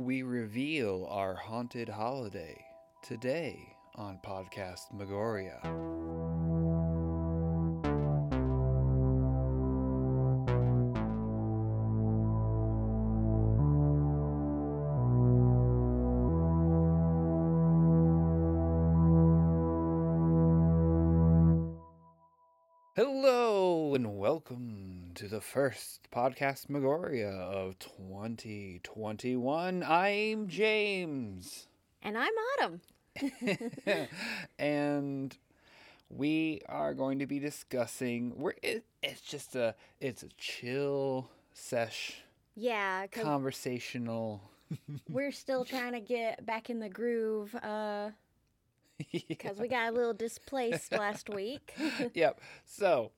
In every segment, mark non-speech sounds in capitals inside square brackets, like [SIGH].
We reveal our haunted holiday today on Podcast Megoria. To the first podcast Megoria of 2021. I'm James. And I'm Autumn. [LAUGHS] and we are going to be discussing we're it, it's just a it's a chill sesh Yeah, conversational [LAUGHS] we're still trying to get back in the groove uh, [LAUGHS] because we got a little displaced last week. yep so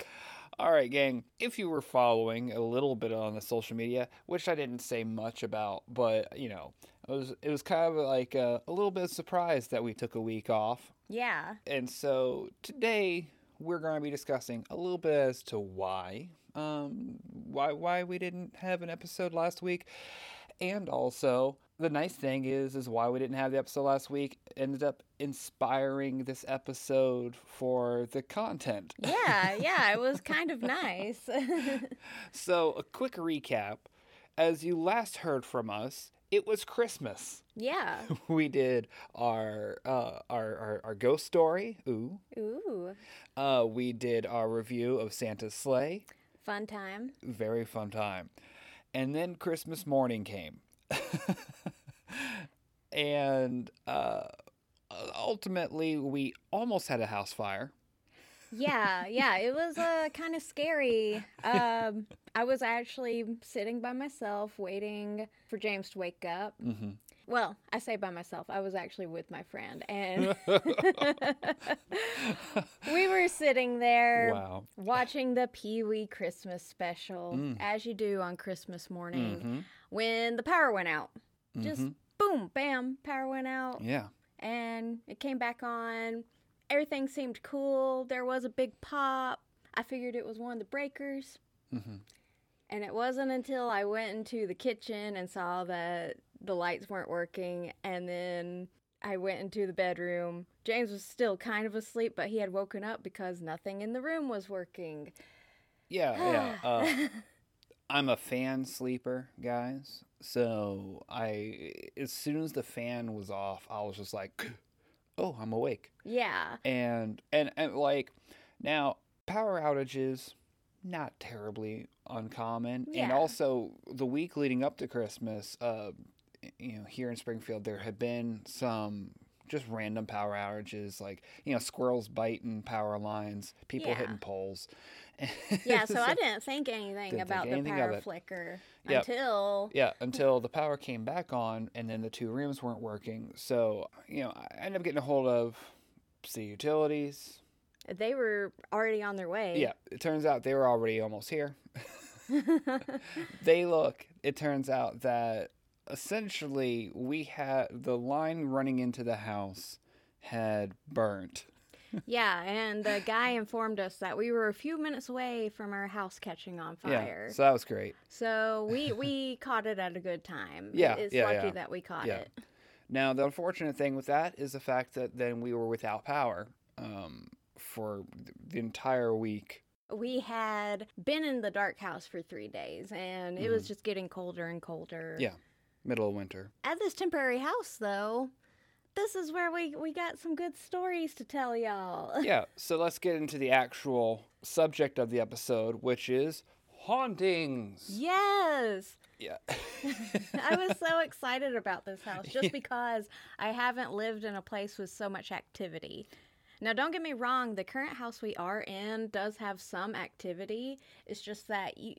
all right gang if you were following a little bit on the social media which i didn't say much about but you know it was it was kind of like a, a little bit of surprise that we took a week off yeah. And so today we're going to be discussing a little bit as to why, um, why why we didn't have an episode last week, and also the nice thing is is why we didn't have the episode last week ended up inspiring this episode for the content. Yeah, [LAUGHS] yeah, it was kind of nice. [LAUGHS] So a quick recap: as you last heard from us, it was Christmas. yeah. [LAUGHS] We did our uh, our, our our ghost story. Ooh. Ooh, Uh, we did our review of Santa's sleigh. fun time. Very fun time. And then Christmas morning came. [LAUGHS] and uh, ultimately, we almost had a house fire. Yeah, yeah, it was uh, kind of scary. Um, I was actually sitting by myself waiting for James to wake up. Mm-hmm. Well, I say by myself. I was actually with my friend, and [LAUGHS] we were sitting there Wow. watching the Pee Wee Christmas special, mm. as you do on Christmas morning, mm-hmm. when the power went out. Mm-hmm. Just boom, bam, power went out Yeah. and it came back on. Everything seemed cool. There was a big pop. I figured it was one of the breakers. Mm-hmm. And it wasn't until I went into the kitchen and saw that the lights weren't working. And then I went into the bedroom. James was still kind of asleep, but he had woken up because nothing in the room was working. Yeah, yeah. [SIGHS] Uh, I'm a fan sleeper, guys. So I, as soon as the fan was off, I was just like, [CLEARS THROAT] "Oh, I'm awake." Yeah. and and, and like now power outages not terribly uncommon and also the week leading up to christmas uh you know here in springfield there have been some just random power outages like you know squirrels biting power lines people Yeah. hitting poles [LAUGHS] Yeah, so I didn't think anything Didn't think about anything the power flicker Yep. until yeah until the power came back on and then the two rooms weren't working so you know i ended up getting a hold of city utilities they were already on their way. Yeah, it turns out they were already almost here. [LAUGHS] [LAUGHS] they look, it turns out that essentially we had the line running into the house had burnt. [LAUGHS] Yeah, and the guy informed us that we were a few minutes away from our house catching on fire. Yeah, so that was great. so we we [LAUGHS] caught it at a good time. Yeah, it's yeah, lucky yeah. that we caught Yeah. it. Now, the unfortunate thing with that is the fact that then we were without power um, for the entire week. We had been in the dark house for three days, and it was just getting colder and colder. Mm-hmm. Yeah, middle of winter. At this temporary house, though, this is where we we got some good stories to tell y'all. [LAUGHS] Yeah, so let's get into the actual subject of the episode, which is hauntings. yes. Yeah. [LAUGHS] I was so excited about this house just [LAUGHS] because I haven't lived in a place with so much activity. Now, don't get me wrong, the current house we are in does have some activity. It's just that you,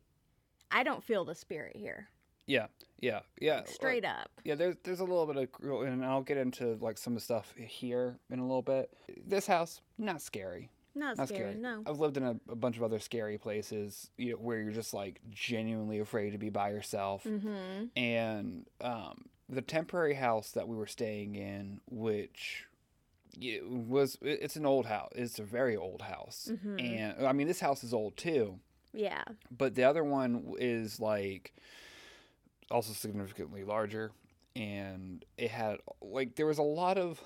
I don't feel the spirit here. Yeah, yeah, yeah. Straight up. Yeah, there's there's a little bit of, and I'll get into like some of the stuff here in a little bit. This house not scary. Not, Not scary, scary. no. I've lived in a, a bunch of other scary places, you know, where you're just like genuinely afraid to be by yourself. Mm-hmm. And um, the temporary house that we were staying in, which it was, it's an old house. It's a very old house, and I mean this house is old too. Yeah. But the other one is like also significantly larger. and it had like there was a lot of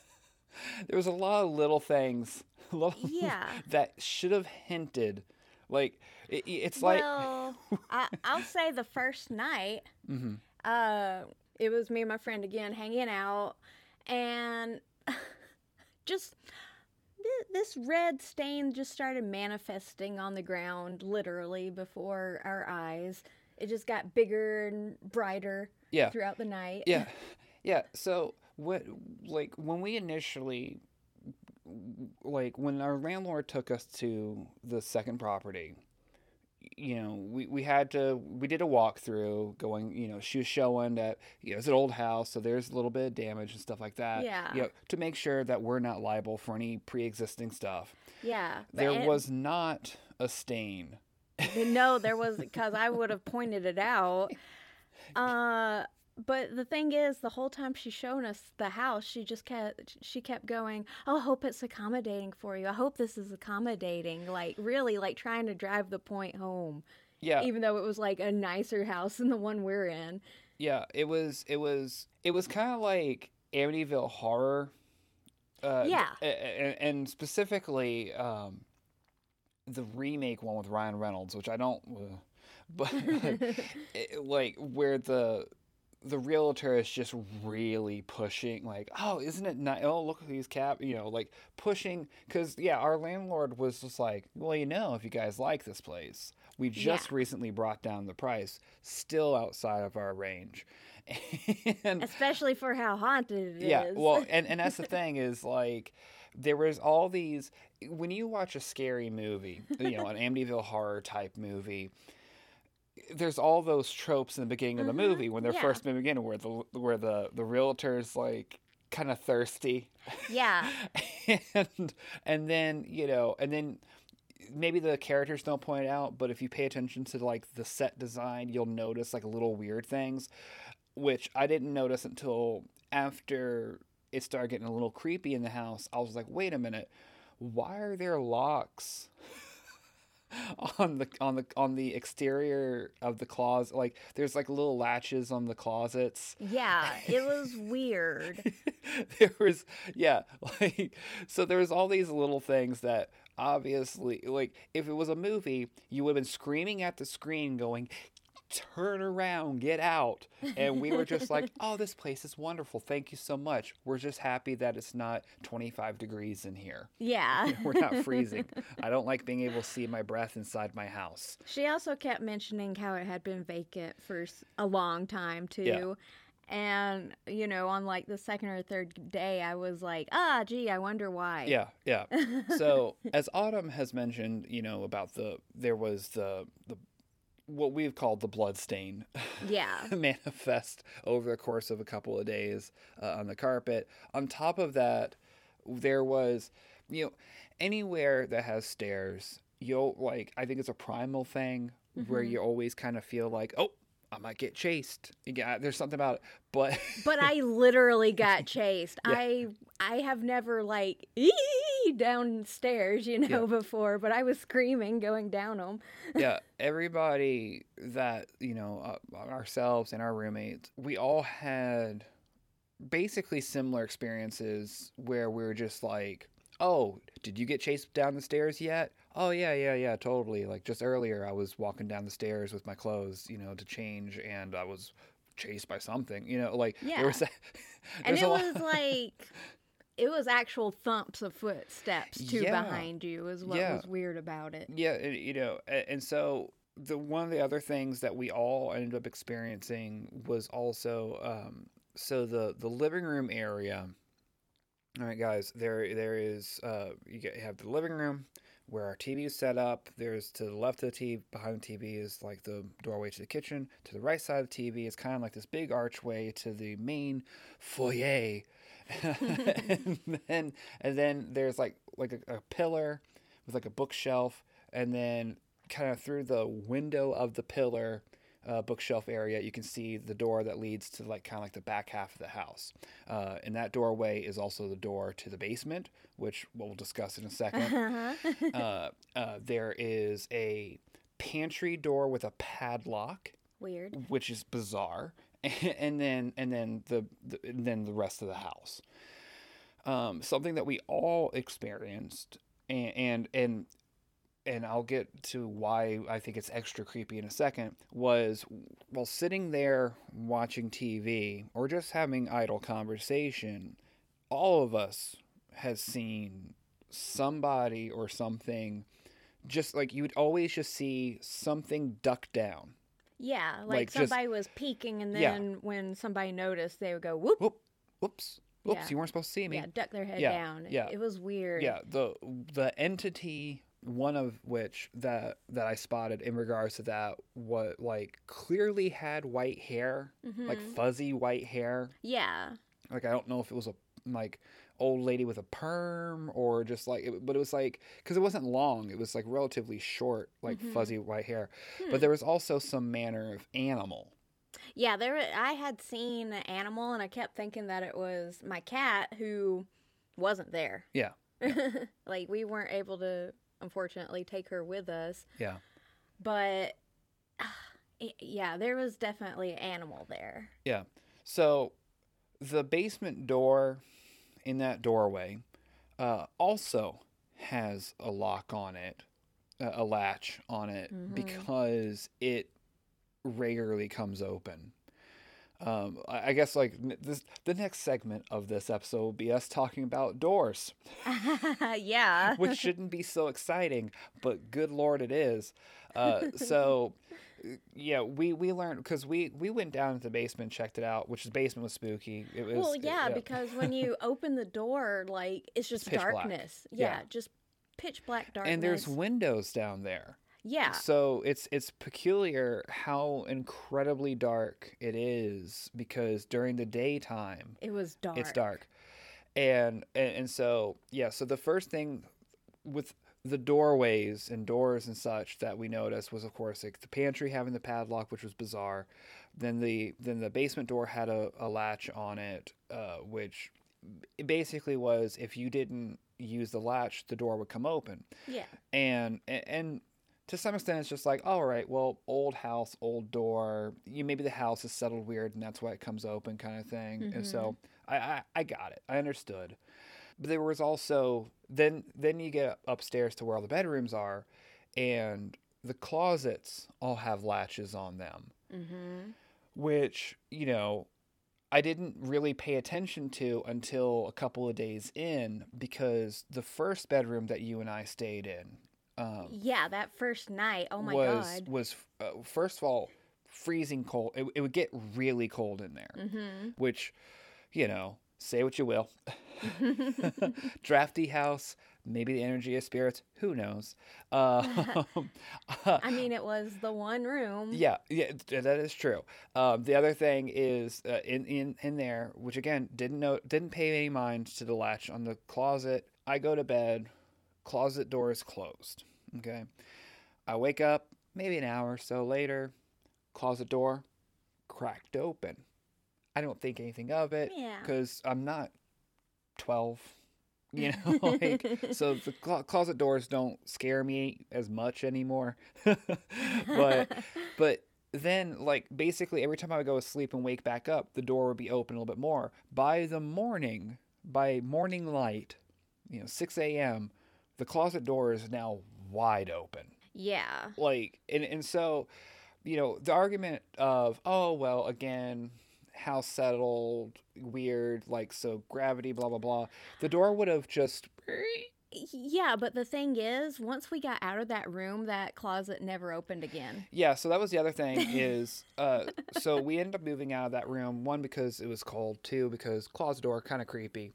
[LAUGHS] there was a lot of little things [LAUGHS] little, Yeah. [LAUGHS] that should have hinted like it, it's like well, I, I'll say the first night, Mhm. uh, it was me and my friend again hanging out, and just thi- this red stain just started manifesting on the ground, literally before our eyes. It just got bigger and brighter yeah throughout the night. yeah [LAUGHS] yeah so what like when we initially like when our landlord took us to the second property you know we, we had to we did a walkthrough going you know she was showing that you know it's an old house so there's a little bit of damage and stuff like that Yeah. you know, to make sure that we're not liable for any pre-existing stuff Yeah. there was not a stain no, there was because I would have pointed it out. Uh, but the thing is, the whole time she's showing us the house, she just kept she kept going. Oh, I hope it's accommodating for you. I hope this is accommodating. Like really, like trying to drive the point home, yeah even though it was like a nicer house than the one we're in. Yeah, it was it was it was kind of like Amityville horror. Uh, Yeah. and, and specifically um, the remake one with Ryan Reynolds, which I don't, uh, [LAUGHS] but [LAUGHS] it, like where the the realtor is just really pushing, like, oh, isn't it nice? Oh, look at these cap, you know, like pushing, because yeah, our landlord was just like, well, you know, if you guys like this place, we just recently brought down the price, still outside of our range, [LAUGHS] and Especially for how haunted it is. yeah, well, and and that's the thing is like there was all these when you watch a scary movie, you know, an [LAUGHS] Amityville horror type movie. There's all those tropes in the beginning of the Mhm, movie when they're yeah. first beginning, where the where the the realtor's like kind of thirsty, yeah, [LAUGHS] and and then you know, and then maybe the characters don't point it out, but if you pay attention to like the set design, you'll notice like little weird things, which I didn't notice until after it started getting a little creepy in the house. I was like, wait a minute, why are there locks? [LAUGHS] on the on the on the exterior of the closet like there's like little latches on the closets yeah. It was [LAUGHS] weird. there was yeah [LAUGHS] like so there was all these little things that obviously like if it was a movie you would have been screaming at the screen going turn around get out and we were just like [LAUGHS] oh this place is wonderful thank you so much we're just happy that it's not 25 degrees in here Yeah. [LAUGHS] we're not [LAUGHS] freezing i don't like being able to see my breath inside my house She also kept mentioning how it had been vacant for a long time too. And you know, on like the second or third day, I was like, "Ah, gee, I wonder why." Yeah, yeah. So as Autumn has mentioned, you know about the there was the the what we've called the blood stain yeah, [LAUGHS] manifest over the course of a couple of days uh, on the carpet. On top of that, there was you know anywhere that has stairs, you'll like I think it's a primal thing where you always kind of feel like oh. I might get chased. Yeah, there's something about it, but But I literally [LAUGHS] got chased. Yeah. I I have never like ee [LAUGHS] downstairs, you know, Yeah. [LAUGHS] before, but I was screaming going down them. [LAUGHS] yeah, everybody that you know, uh, ourselves and our roommates, we all had basically similar experiences where we were just like, "Oh, did you get chased down the stairs yet?" "Oh yeah, yeah, yeah, totally." Like just earlier, I was walking down the stairs with my clothes, you know, to change, and I was chased by something. You know, like Yeah. there was, [LAUGHS] And it was like it was actual thumps of footsteps too Yeah. behind you is what Yeah. was weird about it. Yeah, and, you know, and so the one of the other things that we all ended up experiencing was also um, so the the living room area. All right, guys, there there is uh, you get, have the living room where our TV is set up. There's to the left of the TV, behind the TV is like the doorway to the kitchen. To the right side of the TV is kind of like this big archway to the main foyer. [LAUGHS] and then and then there's like like a, a pillar with like a bookshelf, and then kind of through the window of the pillar uh, bookshelf area, you can see the door that leads to like kind of like the back half of the house. Uh, and that doorway is also the door to the basement, which we'll discuss in a second. [LAUGHS] uh, uh, there is a pantry door with a padlock, Weird. which is bizarre. [LAUGHS] and then and then the, the and then the rest of the house. Um, something that we all experienced, and and and and I'll get to why I think it's extra creepy in a second, was while sitting there watching TV or just having idle conversation, all of us has seen somebody or something just like you would always just see something duck down. Yeah, like, Like, just- somebody was peeking, and Yeah. then when somebody noticed, they would go whoop. Whoop, whoops, whoops, Yeah. you weren't supposed to see me. yeah, duck their head yeah, down. yeah. it was weird. Yeah, the the entity one of which that that I spotted in regards to that what like clearly had white hair, like Mhm. fuzzy white hair. yeah, Like I don't know if it was a like old lady with a perm or just like it, but it was like cuz it wasn't long, it was like relatively short like Mhm. fuzzy white hair. Hmm. But there was also some manner of animal. yeah. There, I had seen an animal, and I kept thinking that it was my cat who wasn't there. Yeah. [LAUGHS] like we weren't able to, unfortunately, take her with us. Yeah. But [SIGHS] yeah, there was definitely an animal there. Yeah. So the basement door in that doorway uh, also has a lock on it, a latch on it, Mhm. because it regularly comes open. Um, I guess like this, the next segment of this episode will be us talking about doors, [LAUGHS] yeah. [LAUGHS] which shouldn't be so exciting, but good lord, it is. Uh, so, [LAUGHS] yeah, we we learned because we we went down to the basement, checked it out, which the basement was spooky. It was well, yeah, because when you [LAUGHS] open the door, like it's just pitch darkness. Yeah. Yeah, just pitch black darkness. and there's windows down there. yeah, So it's it's peculiar how incredibly dark it is because during the daytime it was dark. it's dark. And, and and so yeah, so the first thing with the doorways and doors and such that we noticed was of course like the pantry having the padlock, which was bizarre. Then the then the basement door had a, a latch on it, uh, which it basically was if you didn't use the latch, the door would come open. Yeah, and and- to some extent it's just like all right well old house old door. You maybe the house is settled weird and that's why it comes open kind of thing. And so I, I i got it. I understood. But there was also then then you get upstairs to where all the bedrooms are and the closets all have latches on them mm-hmm. which you know I didn't really pay attention to until a couple of days in because the first bedroom that you and I stayed in um, yeah. That first night, oh my was god. was uh, first of all freezing cold. It, it would get really cold in there, Mm-hmm. which you know, say what you will. [LAUGHS] Drafty house, maybe the energy of spirits, who knows? Uh, [LAUGHS] I mean, it was the one room. Yeah, yeah, that is true. Um, the other thing is uh, in in in there, which again didn't know, didn't pay any mind to the latch on the closet. I go to bed, closet door is closed. Okay, I wake up maybe an hour or so later, closet door cracked open. I don't think anything of it Yeah. because I'm not twelve. [LAUGHS] You know, like so the clo- closet doors don't scare me as much anymore. [LAUGHS] but [LAUGHS] but then like basically every time I would go to sleep and wake back up, the door would be open a little bit more. By the morning, by morning light, you know, six AM, the closet door is now wide open. yeah. Like and, and so, you know, the argument of, oh well, again, house settled, weird, like so gravity, blah blah blah. The door would have just Yeah, but the thing is, once we got out of that room, that closet never opened again. Yeah, so that was the other thing [LAUGHS] is uh so we ended up moving out of that room one because it was cold, two because closet door kind of creepy.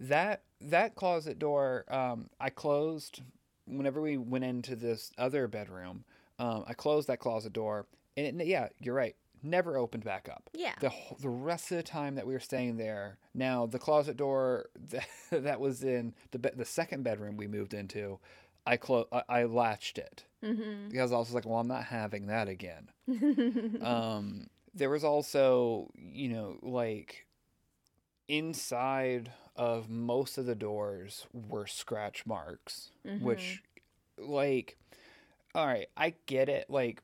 That that closet door um I closed whenever we went into this other bedroom. Um I closed that closet door and it, yeah, you're right. Never opened back up. Yeah. The the rest of the time that we were staying there. Now, the closet door [LAUGHS] that, that was in the be- the second bedroom we moved into, I clo- I, I latched it Mm-hmm. because I was like, well, I'm not having that again. [LAUGHS] um, there was also, you know, like inside of most of the doors were scratch marks, which, like, all right, I get it. Like,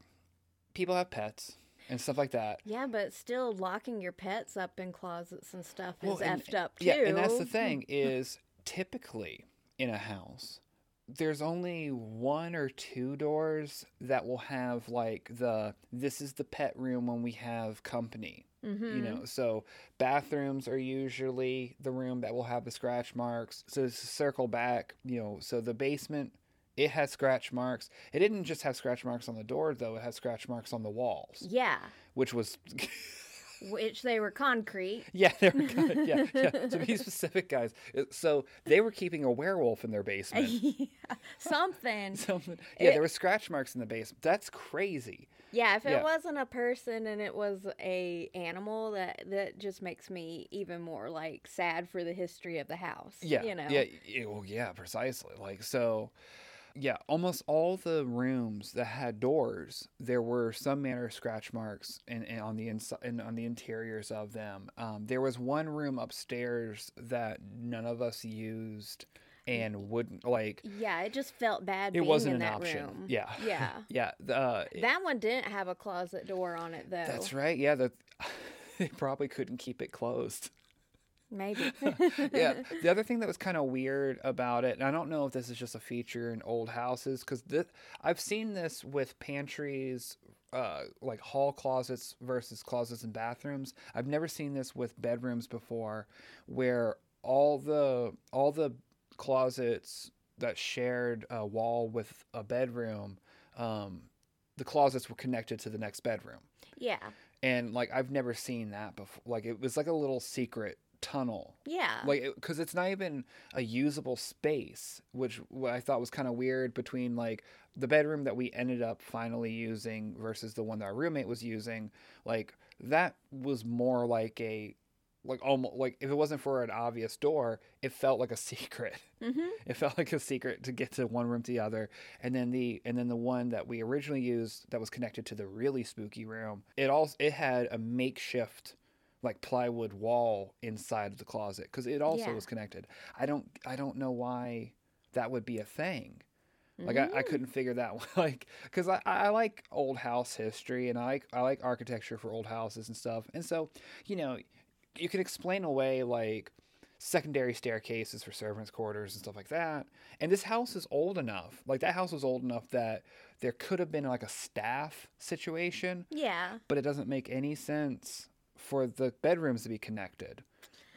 people have pets. And stuff like that. Yeah, but still locking your pets up in closets and stuff is and- effed up too. Yeah, and that's the thing [LAUGHS] is typically in a house, there's only one or two doors that will have like the this is the pet room when we have company. Mm-hmm. You know, so bathrooms are usually the room that will have the scratch marks. So to circle back, you know, so the basement it had scratch marks. It didn't just have scratch marks on the door though, it had scratch marks on the walls, Yeah, which was [LAUGHS] which they were concrete. Yeah, they were kind of, yeah, [LAUGHS] yeah. To be specific, guys. So they were keeping a werewolf in their basement. [LAUGHS] yeah, something. Something. Yeah, It- there were scratch marks in the basement. That's crazy. Yeah, if it Yeah. wasn't a person and it was a animal, that that just makes me even more like sad for the history of the house. Yeah, you know. Yeah, yeah, oh, well, yeah, precisely. Like so. Yeah, almost all the rooms that had doors, there were some manner of scratch marks in, in on the inside and on the interiors of them. Um, there was one room upstairs that none of us used and wouldn't like. Yeah, it just felt bad. It wasn't in an option. Room. Yeah. Yeah. [LAUGHS] Yeah, the, uh, That one didn't have a closet door on it though. That's right. Yeah, that [LAUGHS] they probably couldn't keep it closed. Maybe. [LAUGHS] yeah. The other thing that was kind of weird about it, and I don't know if this is just a feature in old houses, because I've seen this with pantries, uh, like hall closets versus closets and bathrooms. I've never seen this with bedrooms before, where all the all the closets that shared a wall with a bedroom, um, the closets were connected to the next bedroom yeah. and like I've never seen that before. Like it was like a little secret tunnel, Yeah. like because it's not even a usable space, which I thought was kind of weird between like the bedroom that we ended up finally using versus the one that our roommate was using. Like that was more like a like almost like if it wasn't for an obvious door, it felt like a [LAUGHS] secret. mm-hmm. It felt like a secret to get to one room to the other, and then the and then the one that we originally used that was connected to the really spooky room. It all it had a makeshift like plywood wall inside of the closet because it also Yeah. was connected. I don't I don't know why that would be a thing. Like I, I mm. couldn't figure that [LAUGHS] one like because I, I like old house history and I like I like architecture for old houses and stuff and so you know you can explain away like secondary staircases for servants' quarters and stuff like that. And this house is old enough. Like that house was old enough that there could have been like a staff situation, Yeah. but it doesn't make any sense for the bedrooms to be connected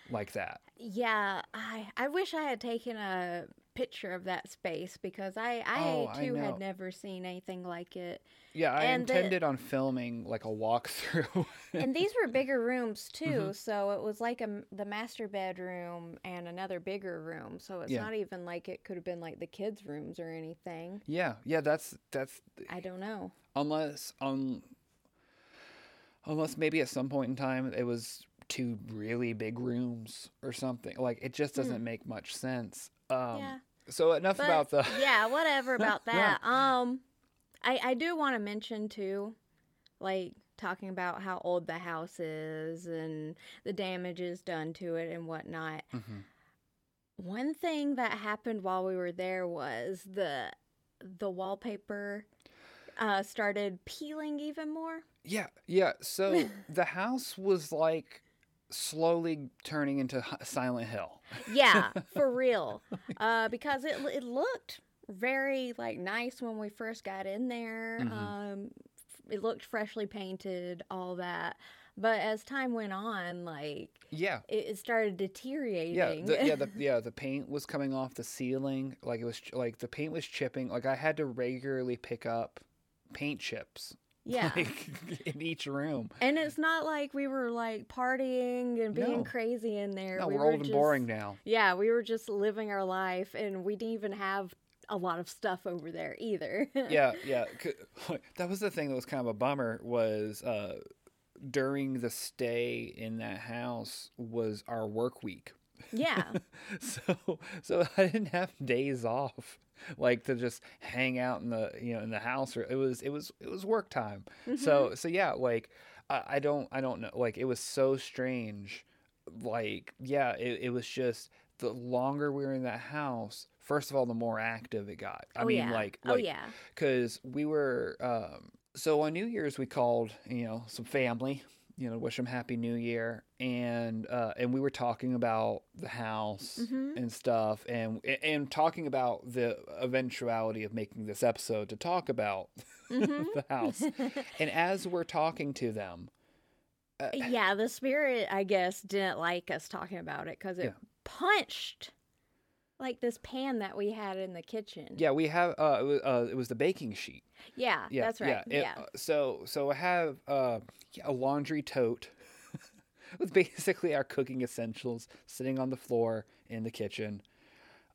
like that. Yeah. I I wish I had taken a picture of that space because I I Oh, too know. had never seen anything like it. Yeah, I And the- intended on filming like a walkthrough. and these were bigger rooms [LAUGHS] too, Mm-hmm. so it was like a the master bedroom and another bigger room. So it's Yeah. not even like it could have been like the kids' rooms or anything. yeah, yeah, that's that's I don't know. unless um unless maybe at some point in time it was two really big rooms or something like it just doesn't make much sense um Yeah. so enough But about the [LAUGHS] yeah, whatever about Yeah. that. Um, I I do want to mention too, like talking about how old the house is and the damages done to it and whatnot. Mhm. One thing that happened while we were there was the the wallpaper uh, started peeling even more. Yeah yeah so [LAUGHS] the house was like slowly turning into silent hill Yeah, [LAUGHS] for real. Uh, because it it looked very like nice when we first got in there. Mhm. Um, it looked freshly painted, all that. But as time went on, like yeah it, it started deteriorating. yeah the, yeah the [LAUGHS] yeah the paint was coming off the ceiling like it was like the paint was chipping like i had to regularly pick up paint chips [LAUGHS] Yeah. like in each room and it's not like we were like partying and being No. crazy in there. no we we're were old and boring now Yeah, we were just living our life, and we didn't even have a lot of stuff over there either. [LAUGHS] yeah, yeah. [LAUGHS] That was the thing that was kind of a bummer was uh, during the stay in that house was our work week. Yeah. [LAUGHS] So so [LAUGHS] I didn't have days off like to just hang out in the you know in the house or it was it was it was work time. So so yeah, like I, I don't I don't know like it was so strange. Like yeah, it, it was just the longer we were in that house, first of all, the more active it got. I oh mean yeah. like oh like yeah. because we were um, So on New Year's, we called, you know, some family, you know, wish them Happy New Year, and uh, and we were talking about the house Mhm. and stuff, and and talking about the eventuality of making this episode to talk about Mhm. [LAUGHS] the house. and as we're talking to them, yeah, the spirit, I guess, didn't like us talking about it because it Yeah. punched like this pan that we had in the kitchen. yeah, we have uh, it was, uh, it was the baking sheet. Yeah, Yeah, that's right. Yeah. Yeah. uh, so so I have uh, a laundry tote [LAUGHS] with basically our cooking essentials sitting on the floor in the kitchen,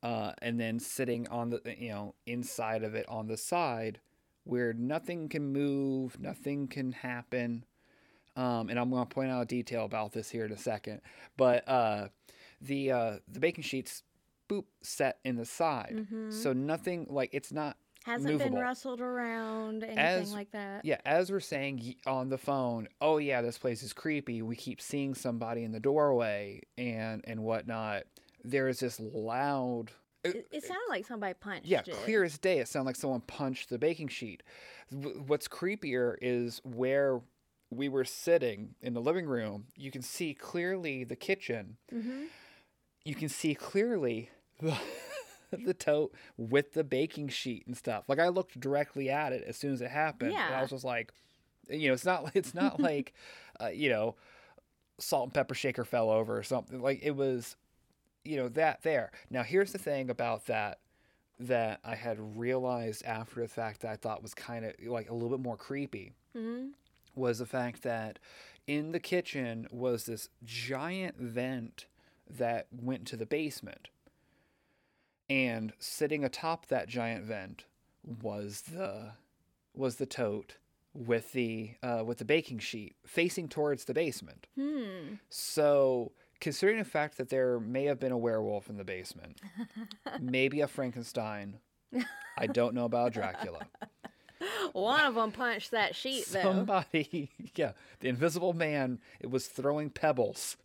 uh, and then sitting on the you know inside of it on the side where nothing can move, nothing can happen. Um, and I'm going to point out a detail about this here in a second, but uh, the uh, the baking sheets boop set in the side, Mhm. so nothing like it's not Hasn't movable. been rustled around, anything As- like that. Yeah, as we're saying on the phone, oh yeah, this place is creepy. We keep seeing somebody in the doorway and and whatnot. There is this loud. It, it sounded like somebody punched Yeah, it. clear as day. It sounded like someone punched the baking sheet. What's creepier is where we were sitting in the living room. You can see clearly the kitchen. hmm You can see clearly the, [LAUGHS] the tote with the baking sheet and stuff. Like I looked directly at it as soon as it happened. And I was just like, you know, it's not it's not [LAUGHS] like, uh, you know, salt and pepper shaker fell over or something. Like it was, you know, that there. Now here's the thing about that that I had realized after the fact that I thought was kind of like a little bit more creepy hmm was the fact that in the kitchen was this giant vent that went to the basement. And sitting atop that giant vent was the was the tote with the uh, with the baking sheet facing towards the basement. Hmm. So considering the fact that there may have been a werewolf in the basement, [LAUGHS] maybe a Frankenstein, I don't know about Dracula. [LAUGHS] One of them punched that sheet though. Somebody, [LAUGHS] yeah, the invisible man, it was throwing pebbles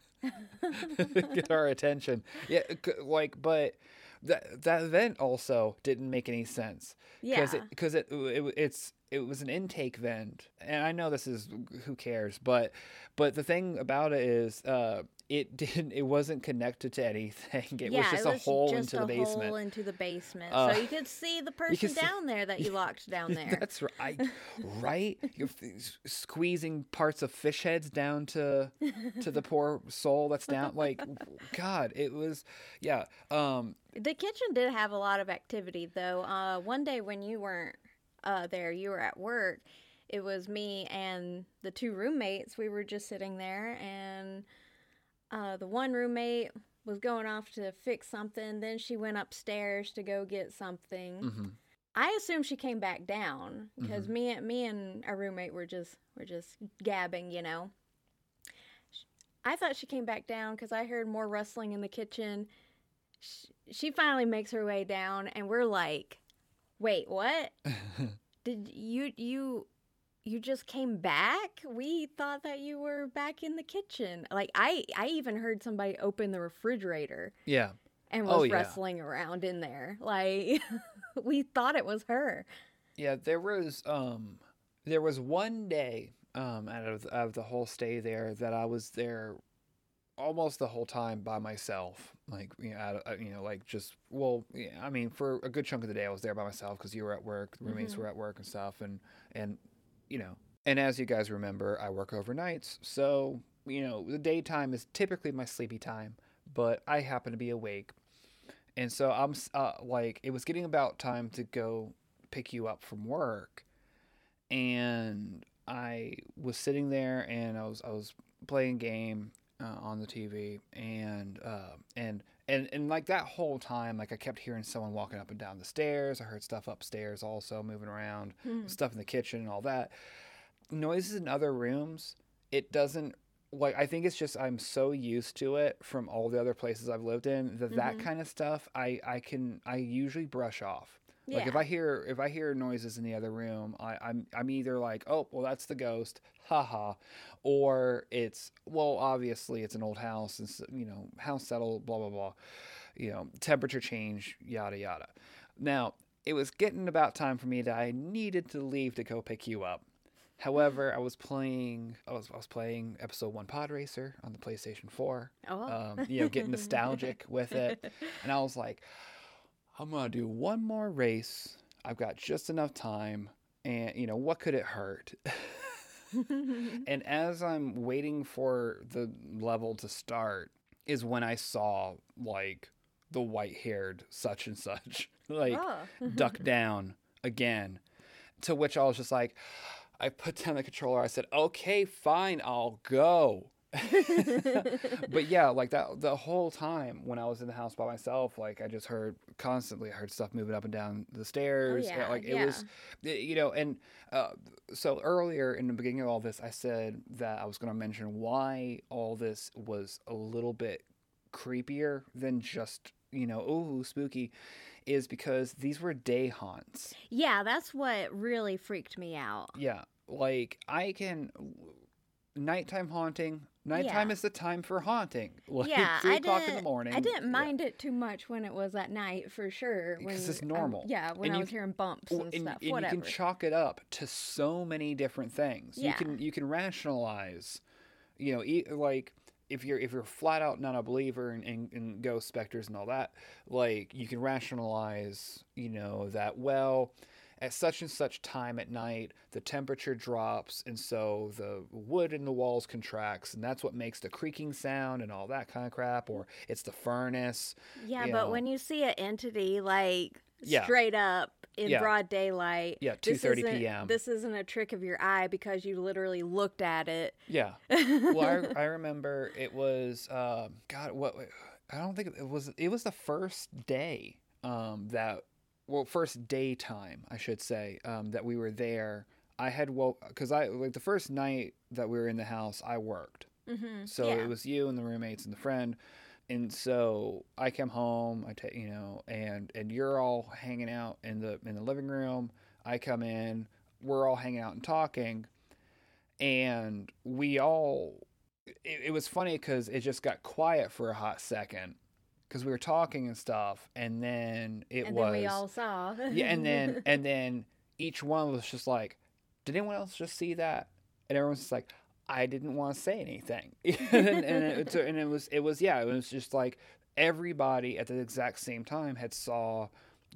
get our attention. Yeah, like, but that that event also didn't make any sense because Yeah. it because it, it it's it was an intake vent, and I know this is who cares, but but the thing about it is, uh, it [LAUGHS] didn't it wasn't connected to anything. It yeah, was just it a hole just into the a basement. hole into the basement, Uh, so you could see the [LAUGHS] person see- down there that you [LAUGHS] locked down there. That's right. right? You're f- squeezing parts of fish heads down to to the poor soul that's down. Like, God, it was, yeah. Um, The kitchen did have a lot of activity, though. Uh, one day when you weren't uh, there, you were at work. It was me and the two roommates. We were just sitting there, and uh, the one roommate was going off to fix something. Then she went upstairs to go get something. mhm. I assume she came back down because me and me and our roommate were just were just gabbing, you know. I thought she came back down because I heard more rustling in the kitchen. She, she finally makes her way down, and we're like, "Wait, what? [LAUGHS] Did you you you just came back? We thought that you were back in the kitchen. Like I I even heard somebody open the refrigerator yeah. and was Oh, yeah. wrestling around in there. Like [LAUGHS] we thought it was her. Yeah, there was um there was one day um out of out of the whole stay there that I was there almost the whole time by myself. Like you know, of, uh, you know, like just well, yeah, I mean, for a good chunk of the day I was there by myself because you were at work, roommates Mhm. were at work and stuff, and and you know, and as you guys remember, I work overnights, so you know, the daytime is typically my sleepy time, but I happen to be awake. And so I'm uh, like, it was getting about time to go pick you up from work, and I was sitting there and I was I was playing game uh, on the TV, and uh, and and and like that whole time, like I kept hearing someone walking up and down the stairs. I heard stuff upstairs also moving around, Hmm. stuff in the kitchen and all that. Noises in other rooms. It doesn't like I think it's just I'm so used to it from all the other places I've lived in that that Mhm. kind of stuff I I can I usually brush off. Like if I hear if I hear noises in the other room, I, I'm I'm either like, oh well, that's the ghost, haha, or it's well, obviously it's an old house, and you know, house settle, blah blah blah, you know, temperature change, yada yada. Now it was getting about time for me that I needed to leave to go pick you up, However, I was playing I was I was playing episode 1 Pod Racer on the PlayStation 4. Oh. Um, you know, getting nostalgic with it. [LAUGHS] And I was like, I'm going to do one more race. I've got just enough time and you know, what could it hurt? [LAUGHS] and as I'm waiting for the level to start is when I saw like the white-haired such and such [LAUGHS] like Oh. duck [LAUGHS] down again. To which I was just like, I put down the controller. I said, "Okay, fine, I'll go." [LAUGHS] but yeah, like that the whole time when I was in the house by myself, like I just heard constantly, I heard stuff moving up and down the stairs. yeah, like it was, you know, and uh, so earlier in the beginning of all this, I said that I was going to mention why all this was a little bit creepier than just you know, ooh, spooky, is because these were day haunts. Yeah, that's what really freaked me out. Yeah, like I can nighttime haunting. Nighttime Yeah. is the time for haunting. [LAUGHS] Like yeah, three I o'clock in the morning. I didn't Yeah. mind it too much when it was at night, for sure. Because it's um, normal. yeah, when And I you was hearing bumps and, and, stuff. and whatever. you can chalk it up to so many different things. Yeah. You can you can rationalize, you know, e- like if you're if you're flat out not a believer in, in, in ghost specters and all that, like you can rationalize, you know, that well, at such and such time at night, the temperature drops, and so the wood in the walls contracts, and that's what makes the creaking sound and all that kind of crap. Or it's the furnace. yeah, but know. when you see an entity like Yeah. straight up in Yeah. broad daylight, Yeah, this 2:30 isn't- p.m.. This isn't a trick of your eye because you literally looked at it. Yeah. [LAUGHS] well, I, I remember it was um, God. What I don't think it was. It was the first day um, that well, first daytime, I should say, um, that we were there. I had woke because I like the first night that we were in the house. I worked, hmm so yeah. it was you and the roommates and the friend. And so I come home, I take you know, and and you're all hanging out in the in the living room. I come in, we're all hanging out and talking, and we all. It, it was funny because it just got quiet for a hot second, because we were talking and stuff, and then it and was then we all saw. [LAUGHS] yeah, and then [LAUGHS] and then each one was just like, "Did anyone else just see that?" And everyone's just like, "I didn't want to say anything." [LAUGHS] and, and, it, and it was it was yeah, it was just like everybody at the exact same time had saw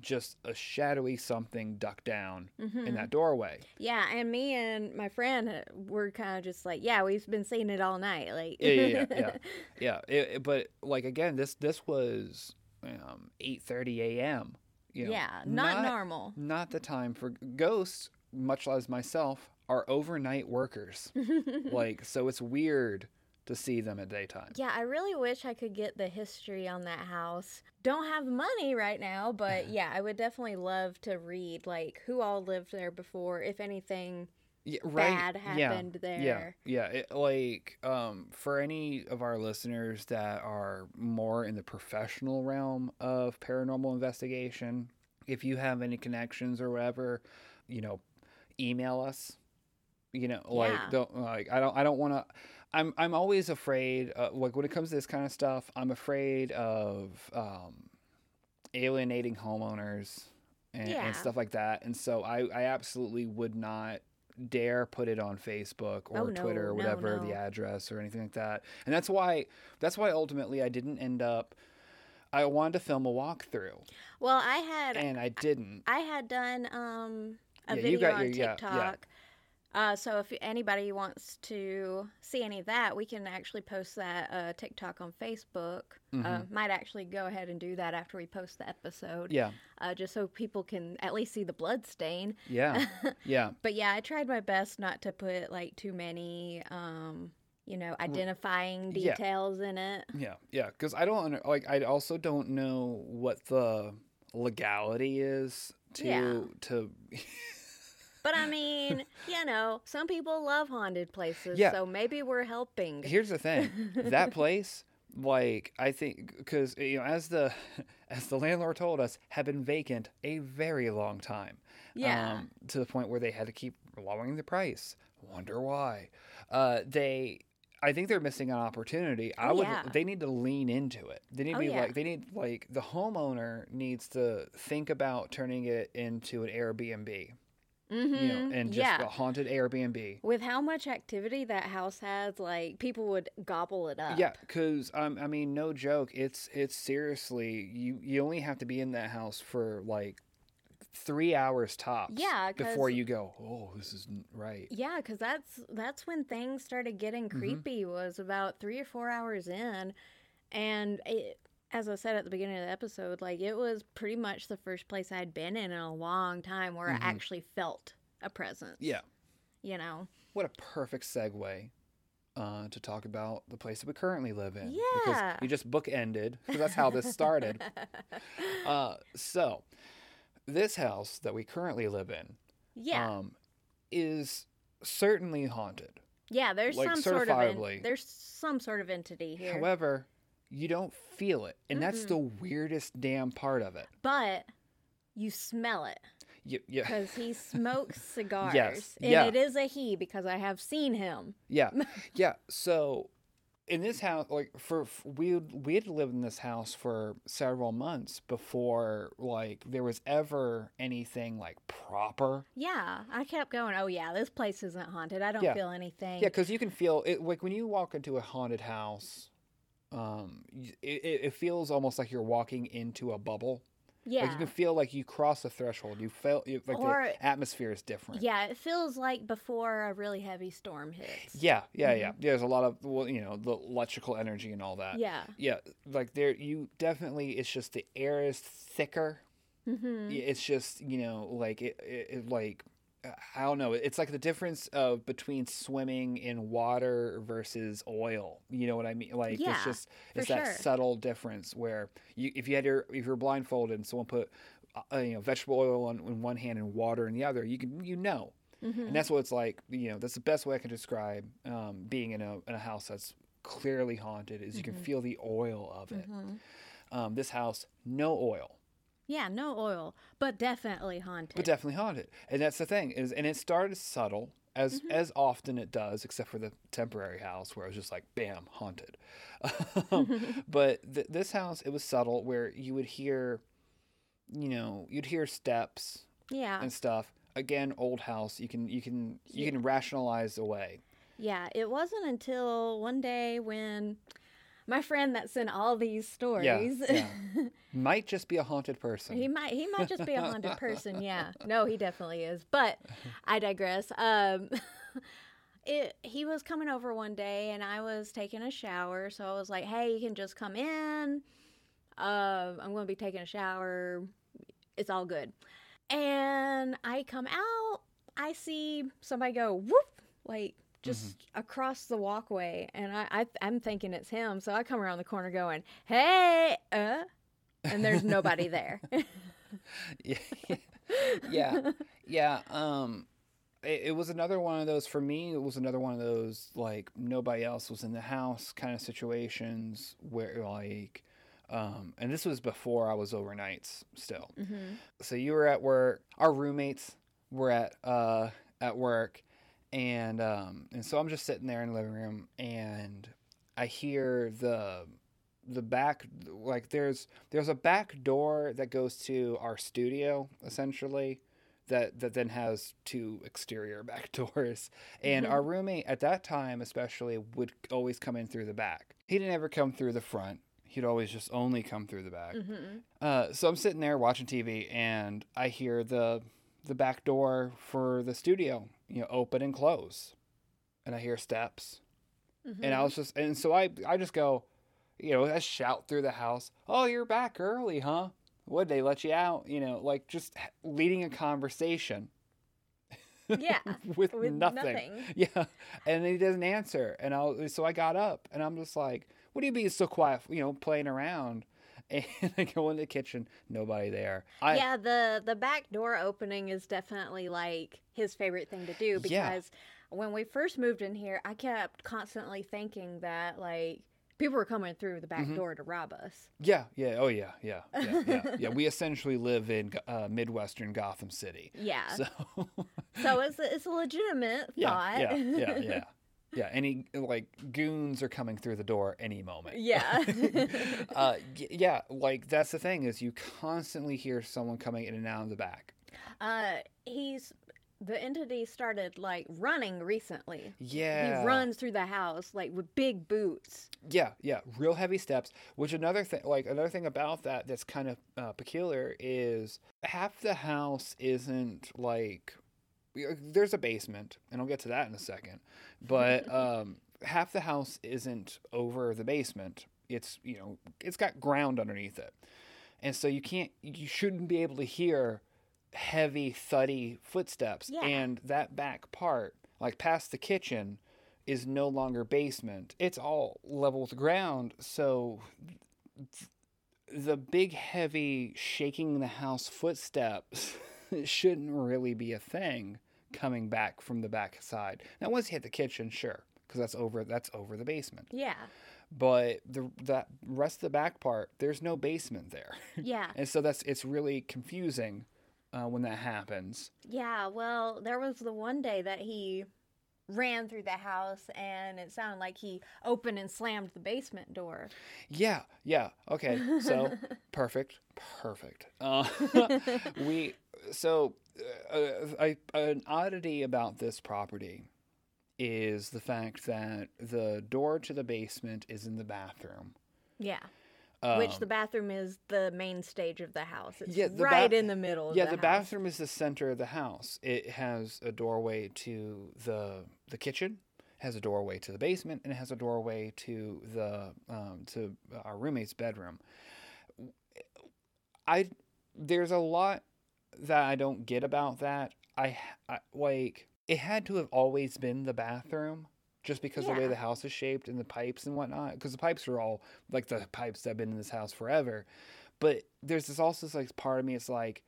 just a shadowy something ducked down Mhm. in that doorway. Yeah, and me and my friend uh, were kind of just like, yeah, we've been seeing it all night. Like, Yeah, yeah, yeah, yeah. [LAUGHS] yeah. It, it- but like again, this this was um, eight thirty a.m. You know, yeah, not, normal. not the time for ghosts much as myself are overnight workers [LAUGHS] like so it's weird to see them at daytime Yeah, I really wish I could get the history on that house. Don't have money right now, but [LAUGHS] yeah, I would definitely love to read like who all lived there before, if anything yeah, right bad happened yeah there. yeah it, like um for any of our listeners that are more in the professional realm of paranormal investigation if you have any connections or whatever you know email us you know like Yeah. don't like i don't i don't want to i'm i'm always afraid uh, like when it comes to this kind of stuff i'm afraid of um alienating homeowners and, Yeah. and stuff like that and so i i absolutely would not dare put it on facebook or Oh, no, twitter or no, whatever the address or anything like that and that's why that's why ultimately i didn't end up i wanted to film a walkthrough Well, I had and i didn't I had done um a Yeah, you video got on your- yeah, yeah. Uh, so if anybody wants to see any of that, we can actually post that uh, TikTok on Facebook. Uh, Mhm. might actually go ahead and do that after we post the episode, yeah uh, just so people can at least see the blood stain. yeah [LAUGHS] yeah But yeah, I tried my best not to put like too many, um, you know, identifying yeah. details in it. Yeah, yeah, because I don't under, like. I also don't know what the legality is to Yeah. to. But I mean, [LAUGHS] you know, some people love haunted places, Yeah. so maybe we're helping. Here's the thing: that [LAUGHS] place, like, I think, because you know, as the [LAUGHS] as the landlord told us, had been vacant a very long time. Yeah. Um, to the point where they had to keep lowering the price. Wonder why? Uh, they. I think they're missing an opportunity. I Oh, would. yeah. They need to lean into it. They need to Oh, be yeah. like. They need like the homeowner needs to think about turning it into an Airbnb. You know, Mhm, and just yeah. a haunted Airbnb. With how much activity that house has, like people would gobble it up. Yeah, because um, I mean, no joke. It's it's seriously you. You only have to be in that house for like three hours tops. Yeah, before you go. Oh, this isn't right. Yeah, because that's that's when things started getting Mm-hmm. creepy. Was about three or four hours in, and it, as I said at the beginning of the episode, like it was pretty much the first place I'd been in in a long time where Mhm. I actually felt a presence. Yeah. you know. What a perfect segue. Uh, to talk about the place that we currently live in. Yeah. Because you just bookended, because that's how this started. [LAUGHS] uh, so, this house that we currently live in yeah, um, is certainly haunted. yeah. There's like, some sort of en- there's some sort of entity here, However, you don't feel it. And that's Mm-mm. the weirdest damn part of it. but you smell it. You, because he [LAUGHS] smokes cigars. and yeah. it is a he because I have seen him. yeah. [LAUGHS] Yeah. So in this house, like for f- we we had lived in this house for several months before like there was ever anything like proper. Yeah, I kept going. Oh yeah, this place isn't haunted. I don't Yeah. feel anything. Yeah, because you can feel it. Like when you walk into a haunted house, um, it, it feels almost like you're walking into a bubble. yeah, Like you can feel like you cross a threshold. You feel like Or- the atmosphere is different. yeah. It feels like before a really heavy storm hits. Yeah, yeah, yeah. There's a lot of well, you know, the electrical energy and all that. Mm-hmm. Yeah. Yeah, like there, you definitely. It's just the air is thicker. Mm-hmm. It's just you know, like it, it, it like I don't know. It's like the difference of between swimming in water versus oil. You know what I mean? Like Yeah, it's just it's that sure. subtle difference where you if you had your if you're blindfolded and someone put uh, you know vegetable oil on, in one hand and water in the other, you can you know. hmm And that's what it's like. You know, that's the best way I can describe um, being in a in a house that's clearly haunted. Is you can Mhm. feel the oil of it. hmm Um, this house, no oil, Yeah, no oil, but definitely haunted. but definitely haunted. And that's the thing is, and it started subtle as Mhm. as often it does, except for the temporary house where it was just like bam haunted. [LAUGHS] um, [LAUGHS] but th- this house, it was subtle where you would hear, you know, you'd hear steps yeah, and stuff. Again, old house. You can you can you Yeah. can rationalize away. yeah. It wasn't until one day when my friend that sent all these stories. yeah. [LAUGHS] Might just be a haunted person. He might he might just be a haunted [LAUGHS] person, yeah. No, he definitely is. But [LAUGHS] I digress. Um it he was coming over one day and I was taking a shower, so I was like, "Hey, you can just come in. Um I'm going to be taking a shower. It's all good." And I come out, I see somebody go whoop like just across the walkway and I, I I'm thinking it's him. So I come around the corner going, "Hey, uh," and there's nobody there. [LAUGHS] yeah, yeah, yeah. Um, it, it was another one of those for me. It was another one of those like nobody else was in the house kind of situations where like, um, and this was before I was overnights still. hmm So you were at work. Our roommates were at uh at work, and um and so I'm just sitting there in the living room, and I hear the the back like there's there's a back door that goes to our studio essentially that that then has two exterior [LAUGHS] back doors. And Mhm. our roommate at that time especially would always come in through the back. He didn't ever come through the front. He'd always just only come through the back. Hmm uh, so I'm sitting there watching TV, and I hear the the back door for the studio, you know, open and close, and I hear steps, and Mm-hmm. I was just, and so I I just go, you know, I shout through the house, "Oh, you're back early, huh? Would they let you out?" You know, like just leading a conversation. Yeah, [LAUGHS] with, with nothing. nothing. [LAUGHS] Yeah, and he doesn't answer, and I so I got up, and I'm just like, "What do you mean so quiet? You know, playing around." [LAUGHS] And I go in the kitchen, nobody there. I, yeah, the the back door opening is definitely like his favorite thing to do because Yeah. when we first moved in here, I kept constantly thinking that like people were coming through the back Mhm. door to rob us. Yeah, yeah, oh yeah, yeah, yeah, yeah. yeah. We essentially live in uh, midwestern Gotham City, Yeah. so [LAUGHS] So it's a, it's a legitimate thought. yeah, yeah, yeah, yeah. Yeah, any like goons are coming through the door any moment. Yeah. [LAUGHS] [LAUGHS] uh, y- yeah, like that's the thing is you constantly hear someone coming in and out of the back. Uh, he's the entity started like running recently. Yeah. He runs through the house like with big boots. Yeah, yeah, real heavy steps. Which another thing, like another thing about that that's kind of uh, peculiar is half the house isn't like there's a basement, and I'll get to that in a second. But [LAUGHS] um, half the house isn't over the basement. It's you know it's got ground underneath it, and so you can't you shouldn't be able to hear heavy thuddy footsteps. Yeah. And that back part, like past the kitchen, is no longer basement. It's all level with ground. So th- the big, heavy shaking the house footsteps [LAUGHS] shouldn't really be a thing coming back from the back side. Now, once you hit the kitchen, sure, because that's over. That's over the basement. Yeah. But the that rest of the back part, there's no basement there, [LAUGHS] Yeah. and so that's it's really confusing uh, when that happens. Yeah, well, there was the one day that he ran through the house and it sounded like he opened and slammed the basement door. Yeah, yeah. Okay, so [LAUGHS] perfect, perfect. Uh, [LAUGHS] we so uh, I, an oddity about this property is the fact that the door to the basement is in the bathroom. Yeah. Um, Which the bathroom is the main stage of the house. It's Yeah, right ba- in the middle of yeah, the, the bathroom is the center of the house. It has a doorway to the the kitchen, has a doorway to the basement, and it has a doorway to the um, to our roommate's bedroom. I there's a lot that I don't get about that. I, I like it had to have always been the bathroom. Just because the way the house is shaped and the pipes and whatnot, because the pipes are all like the pipes that have been in this house forever. But there's this also this, like part of me. It's like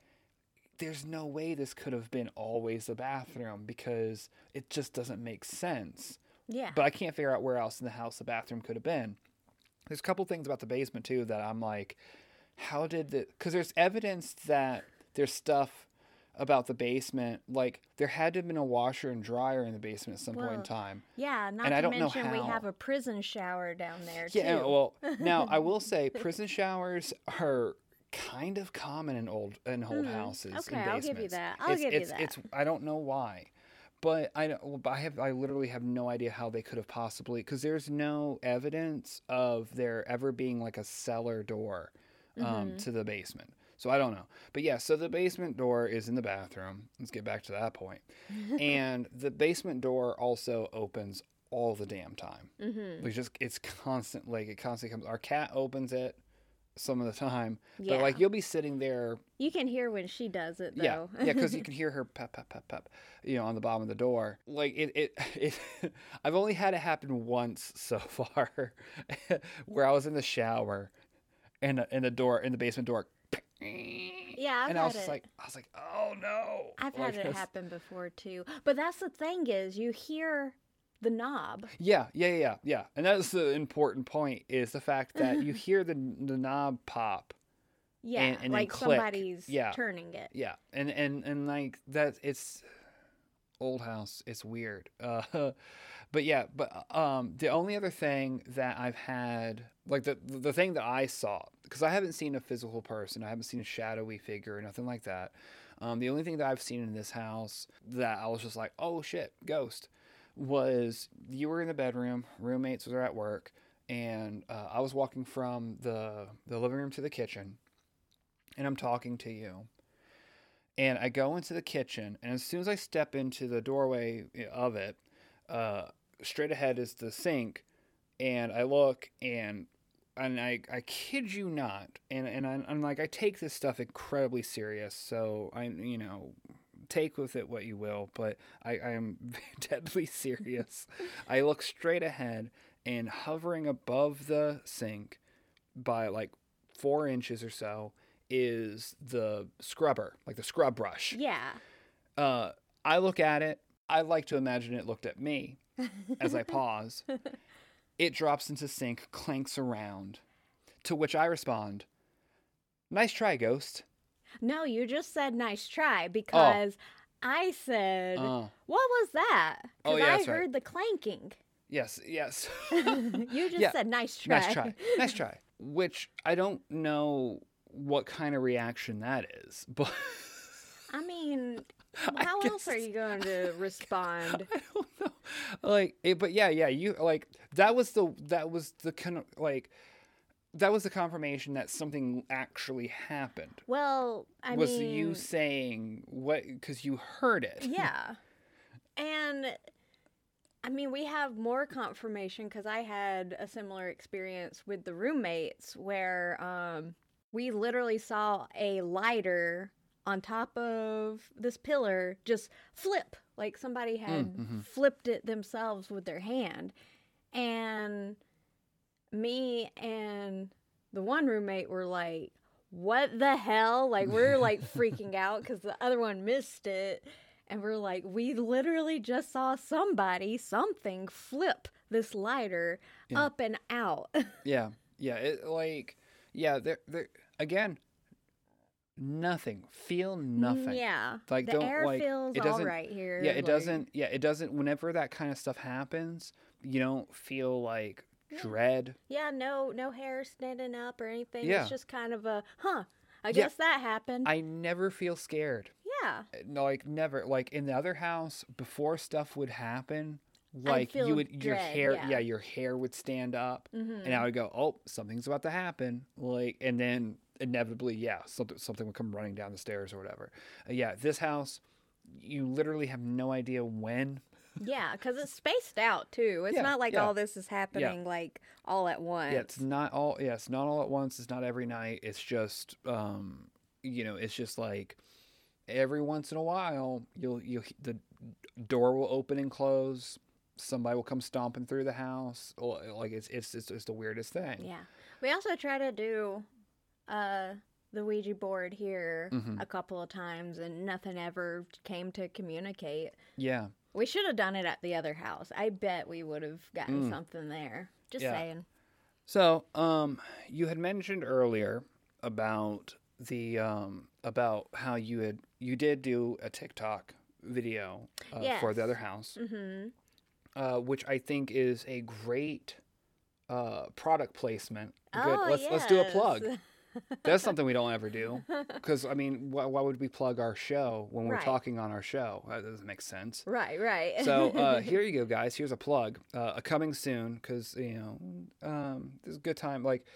there's no way this could have been always the bathroom because it just doesn't make sense. Yeah. But I can't figure out where else in the house the bathroom could have been. There's a couple things about the basement too that I'm like, how did the? Because there's evidence that there's stuff about the basement. Like there had to have been a washer and dryer in the basement at some point in time. yeah, not and I to don't know mention we have a prison shower down there too. Yeah, too. well, now I will [LAUGHS] say prison showers are kind of common in old in old Mhm. houses. and Okay, I'll give you that. I'll it's, give you that. It's I don't know why, but I don't- but I have I literally have no idea how they could have possibly because there's no evidence of there ever being like a cellar door um, Mm-hmm. to the basement. So I don't know, but yeah. So the basement door is in the bathroom. Let's get back to that point. [LAUGHS] and the basement door also opens all the damn time. mm-hmm. Like just it's constant like it constantly comes our cat opens it some of the time Yeah. but like you'll be sitting there You can hear when she does it though. yeah yeah because you [LAUGHS] can hear her pep pep pep pep you know on the bottom of the door like it it, [LAUGHS] it i've only had it happen once so far where i was in the shower and and the door in the basement door [LAUGHS] Yeah, I've and i was it. like i was like oh no I've Like, had it [LAUGHS] happen before too. But that's the thing is you hear the knob. Yeah, yeah, yeah, yeah. And that's the important point is the fact that you [LAUGHS] hear the the knob pop. Yeah, and then like click. somebody's Yeah. turning it. Yeah, and and and like that, it's old house. It's weird. [LAUGHS] Uh, but yeah, but um, the only other thing that I've had, like the the thing that I saw, because I haven't seen a physical person, I haven't seen a shadowy figure or nothing like that. Um, the only thing that I've seen in this house that I was just like, oh shit, ghost, was you were in the bedroom, roommates were at work, and uh, I was walking from the the living room to the kitchen, and I'm talking to you. And I go into the kitchen, and as soon as I step into the doorway of it, uh, straight ahead is the sink, and I look and and I, I kid you not, and and I, I'm like I take this stuff incredibly serious, so I you know take with it what you will, but I, I am [LAUGHS] deadly serious. [LAUGHS] I look straight ahead, and hovering above the sink by like four inches or so is the scrubber, like the scrub brush. Yeah. Uh, I look at it. I like to imagine it looked at me [LAUGHS] as I pause. It drops into sink, clanks around, to which I respond, "Nice try, ghost." No, you just said nice try because I said, Uh, "What was that?" Oh, Because yeah, I that's right. heard the clanking. yes, yes. [LAUGHS] you just Yeah. said nice try. nice try. Nice [LAUGHS] try. Which I don't know what kind of reaction that is, [LAUGHS] but I mean, [LAUGHS] how else are you going to [LAUGHS] respond? I don't know. Like, it, but yeah, yeah, you like that was the that was the kind of like that was the confirmation that something actually happened. Well, I was mean, you saying what because you heard it? yeah, and I mean, we have more confirmation because I had a similar experience with the roommates where um, we literally saw a lighter on top of this pillar just flip like somebody had mhm. flipped it themselves with their hand and me and the one roommate were like what the hell like we're like freaking out because the other one missed it and we're like we literally just saw somebody something flip this lighter Yeah. up and out [LAUGHS] Yeah, yeah. It like yeah. There, there again. Nothing. Feel nothing. yeah Like, the don't, air like, feels it doesn't- right here Yeah, it like- doesn't. Yeah, it doesn't. Whenever that kind of stuff happens, you don't feel like Yeah. dread. Yeah, no, no hair standing up or anything. Yeah. It's just kind of a, huh? I Yeah. guess that happened. I never feel scared. yeah, eh, like never. Like in the other house, before stuff would happen, like you would your hair. yeah. Yeah. your hair would stand up, hmm and I would go, "Oh, something's about to happen." Like, and then inevitably, yeah, something something would come running down the stairs or whatever. Uh, yeah, this house, you literally have no idea when. yeah, because it's [LAUGHS] spaced out too. It's Yeah, not like yeah. all this is happening like all at once. Yeah, it's not all. Yeah, it's not all at once. It's not every night. It's just, um, you know, it's just like every once in a while, you'll you the door will open and close. Somebody will come stomping through the house. Or, Like it's it's it's, it's the weirdest thing. Yeah. We also try to do uh the Ouija board here Mhm. a couple of times and nothing ever came to communicate. Yeah. We should have done it at the other house. I bet we would have gotten Mm. something there. Just Yeah. saying. So, um, you had mentioned earlier about the um about how you had you did do a TikTok video uh, for the other house. Mm-hmm. Uh, which I think is a great uh, product placement. Good. Oh, let's let's do a plug. That's something we don't ever do [LAUGHS] because I mean, why, why would we plug our show when we're Right. talking on our show? That doesn't make sense. Right, right. So uh, [LAUGHS] here you go, guys. Here's a plug. Uh, a coming soon because you know um, this is a good time. Like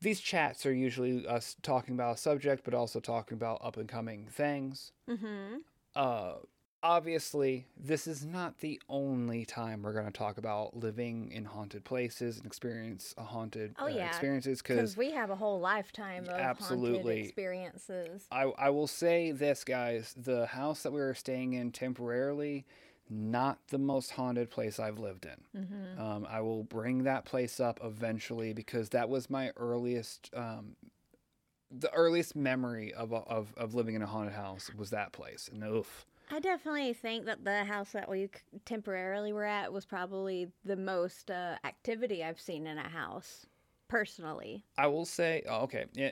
these chats are usually us talking about a subject, but also talking about up and coming things mm-hmm. uh, obviously, this is not the only time we're going to talk about living in haunted places and experience a haunted Oh, uh, yeah, experiences Because we have a whole lifetime of haunted Absolutely. experiences. I, I will say this, guys the house that we were staying in temporarily, not the most haunted place I've lived in. Mm-hmm. Um, I will bring that place up eventually because that was my earliest. Um, the earliest memory of, of of living in a haunted house was that place, and oof, I definitely think that the house that we temporarily were at was probably the most uh, activity I've seen in a house, personally. I will say, oh, okay, yeah,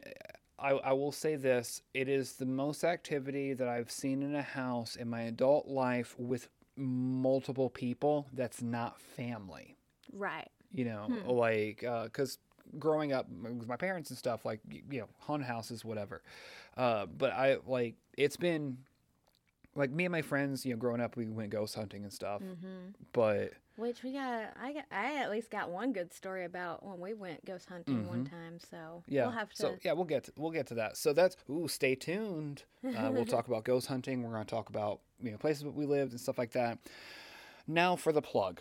I, I will say this: it is the most activity that I've seen in a house in my adult life with multiple people. That's not family, Right. you know, Hmm. like because growing up with my parents and stuff, like you know, haunted houses, whatever. Uh, but I like it's been like me and my friends, you know, growing up, we went ghost hunting and stuff. Mm-hmm. But Which we got, I got, I at least got one good story about when we went ghost hunting one time. So Mm-hmm. yeah, we'll have to. so yeah, we'll get to, we'll get to that. So that's ooh, stay tuned. Uh, we'll [LAUGHS] talk about ghost hunting. We're going to talk about you know places that we lived and stuff like that. Now for the plug.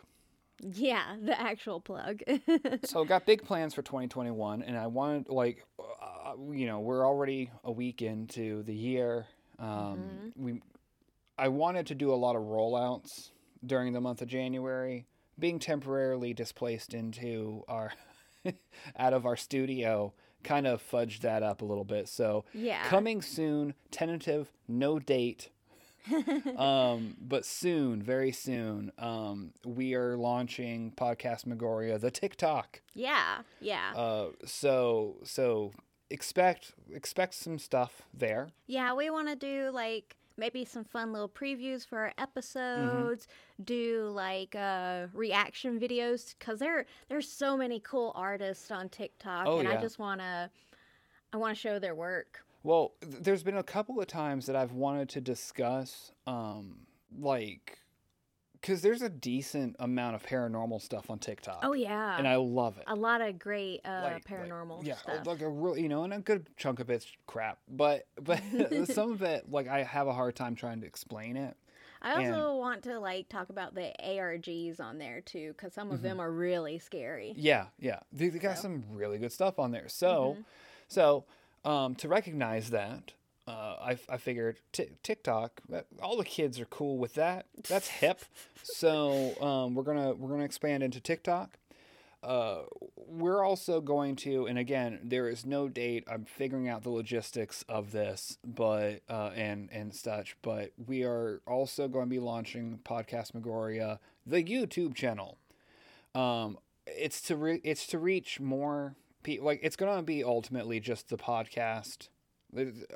Yeah, the actual plug. [LAUGHS] so got big plans for 2021 and i wanted like uh, you know we're already a week into the year um, we i wanted to do a lot of rollouts during the month of january being temporarily displaced into our [LAUGHS] out of our studio kind of fudged that up a little bit so yeah. coming soon tentative no date [LAUGHS] um, but soon, very soon, um, we are launching podcast Megoria, the TikTok. yeah. Yeah. Uh, so so expect expect some stuff there. Yeah, we want to do like maybe some fun little previews for our Mm-hmm. episodes. Do like uh, reaction videos because there there's so many cool artists on TikTok, Oh, and I just wanna I want to show their work. Well, th- there's been a couple of times that I've wanted to discuss, um, like, because there's a decent amount of paranormal stuff on TikTok. Oh yeah, And I love it. a lot of great uh, Like- like- paranormal yeah, stuff. like a real, you know, and a good chunk of it's crap, but but [LAUGHS] [LAUGHS] some of it, like, I have a hard time trying to explain it. I and- also want to like talk about the ARGs on there too, because some of Mm-hmm. them are really scary. Yeah, yeah, they, they got So- some really good stuff on there. So, so um, to recognize that, uh, I, I figured t- TikTok, uh, all the kids are cool with that. That's hip. so um, we're gonna we're gonna expand into TikTok. Uh, we're also going to, and again, there is no date. I'm figuring out the logistics of this, but uh, and and such. But we are also going to be launching Podcast Megoria, the YouTube channel. Um, it's to re- it's to reach more people. Like it's going to be ultimately just the podcast.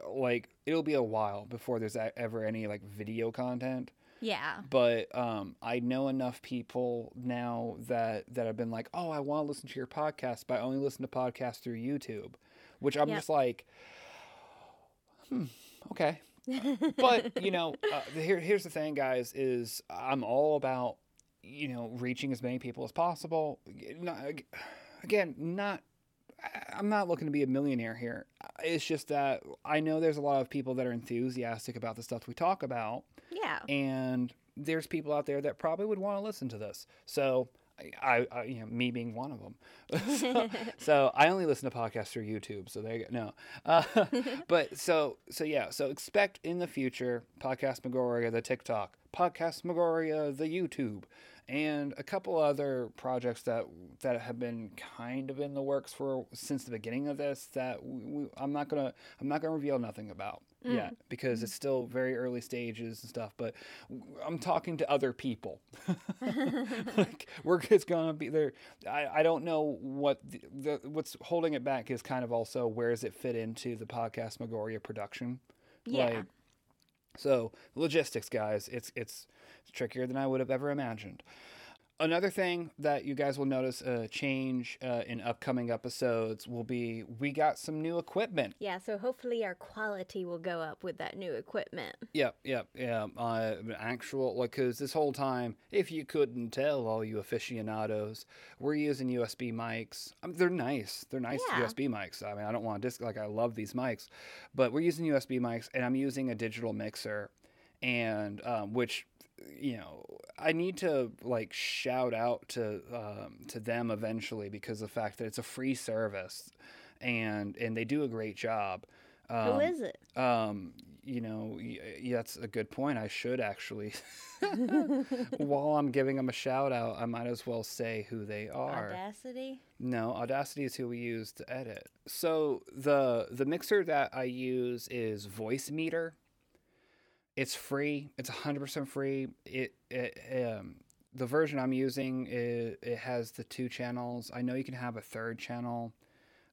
Like it'll be a while before there's ever any like video content Yeah. but um, I know enough people now that that have been like, oh, I want to listen to your podcast, but I only listen to podcasts through YouTube, which I'm Yep. just like, hmm, okay. [LAUGHS] but you know, uh, here here's the thing, guys, is I'm all about you know reaching as many people as possible. Not, again, not. I'm not looking to be a millionaire here. It's just that I know there's a lot of people that are enthusiastic about the stuff we talk about Yeah. and there's people out there that probably would want to listen to this. So I, I you know, me being one of them. so, [LAUGHS] so I only listen to podcasts through YouTube. So there you go. No, uh, [LAUGHS] but so so yeah. So expect in the future podcast Megoria the TikTok, podcast Megoria the YouTube, and a couple other projects that that have been kind of in the works for since the beginning of this. That we, we, I'm not gonna I'm not gonna reveal nothing about mm. yet because it's still very early stages and stuff. But I'm talking to other people. [LAUGHS] [LAUGHS] like we're it's gonna be there. I, I don't know what the, the what's holding it back is kind of also where does it fit into the podcast Megoria production? Yeah. Like, so logistics, guys, it's it's trickier than I would have ever imagined. Another thing that you guys will notice a change uh, in upcoming episodes will be we got some new equipment. Yeah, so hopefully our quality will go up with that new equipment. Yep, yep, yeah. Uh, actual, like, because this whole time, if you couldn't tell, all you aficionados, we're using USB mics. Um, they're nice. They're nice Yeah. USB mics. I mean, I don't want to dis like I love these mics, but we're using USB mics, and I'm using a digital mixer, and um, which you know I need to like shout out to um, to them eventually because of the fact that it's a free service, and and they do a great job. Um, Who is it? um, you know, that's a good point. I should actually, [LAUGHS] while I'm giving them a shout out, I might as well say who they are. Audacity? No, Audacity is who we use to edit. So the the mixer that I use is Voicemeeter. It's free. It's 100% free. It, it um, the version I'm using it, it has the two channels. I know you can have a third channel.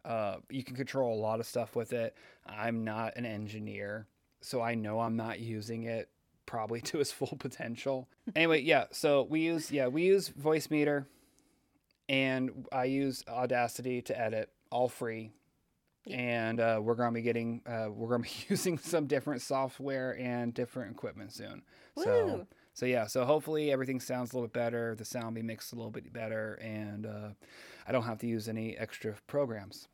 Uh, you can control a lot of stuff with it. I'm not an engineer, so I know I'm not using it probably [LAUGHS] to its full potential. anyway, yeah. So we use yeah we use Voicemeeter and I use Audacity to edit, all free. Yeah. And uh, we're gonna be getting, uh, we're gonna be [LAUGHS] using some different software and different equipment soon. So, Woo! so yeah, so hopefully everything sounds a little bit better. The sound be mixed a little bit better, and uh, I don't have to use any extra programs.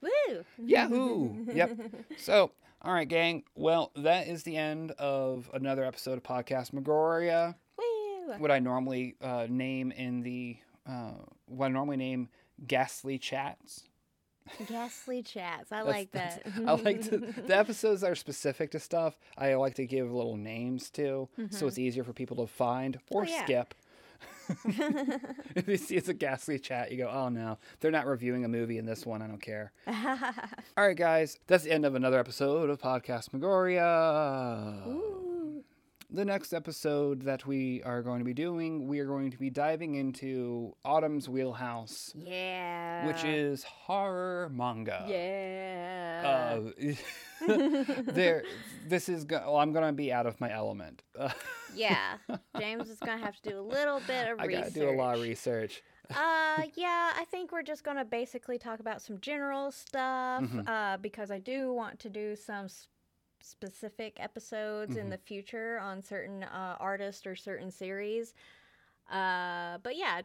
Woo! Yahoo! [LAUGHS] yep. So, all right, gang. Well, that is the end of another episode of Podcast Megoria Woo! what I normally uh, name in the uh, what I normally name ghastly chats. Ghastly chats. I like that. [LAUGHS] I like to [LAUGHS] the episodes are specific to stuff. I like to give little names to, so it's easier for people to find or Mm-hmm. Oh, yeah. skip. [LAUGHS] if you see it's a ghastly chat, you go, "Oh no, they're not reviewing a movie in this one. I don't care." All right, guys, that's the end of another episode of Podcast Megoria. Ooh. The next episode that we are going to be doing, we are going to be diving into Autumn's Wheelhouse, Yeah. which is horror manga. Yeah. Uh, [LAUGHS] there, this is. Go- well, I'm going to be out of my element. [LAUGHS] Yeah. James is gonna have to do a little bit of I research. got to do a lot of research. uh, [LAUGHS] yeah, I think we're just gonna basically talk about some general stuff Mhm. uh, because I do want to do some s- specific episodes in Mhm. the future on certain uh, artists or certain series. Uh, but yeah,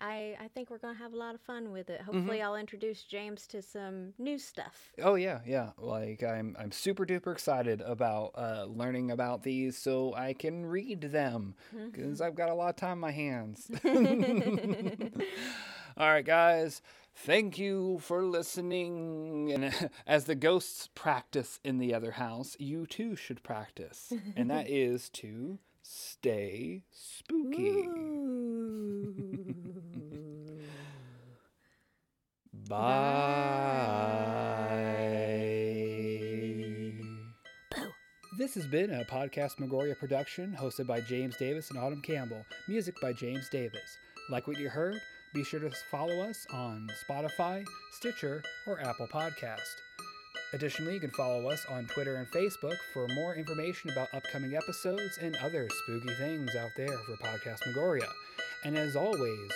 I I think we're gonna have a lot of fun with it. Hopefully, I'll introduce James to some new stuff. Oh yeah, yeah. Like I'm I'm super duper excited about uh, learning about these so I can read them because I've got a lot of time on my hands. [LAUGHS] [LAUGHS] All right, guys. Thank you for listening. And [LAUGHS] as the ghosts practice in the other house, you too should practice, and that [LAUGHS] is to stay spooky. Bye. Boo. This has been a Podcast Megoria production hosted by James Davis and Autumn Campbell. Music by James Davis. Like what you heard? Be sure to follow us on Spotify, Stitcher, or Apple Podcast. Additionally, you can follow us on Twitter and Facebook for more information about upcoming episodes and other spooky things out there for Podcast Megoria. And as always,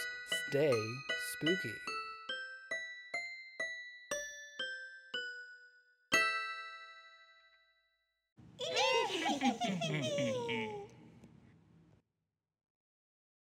stay spooky.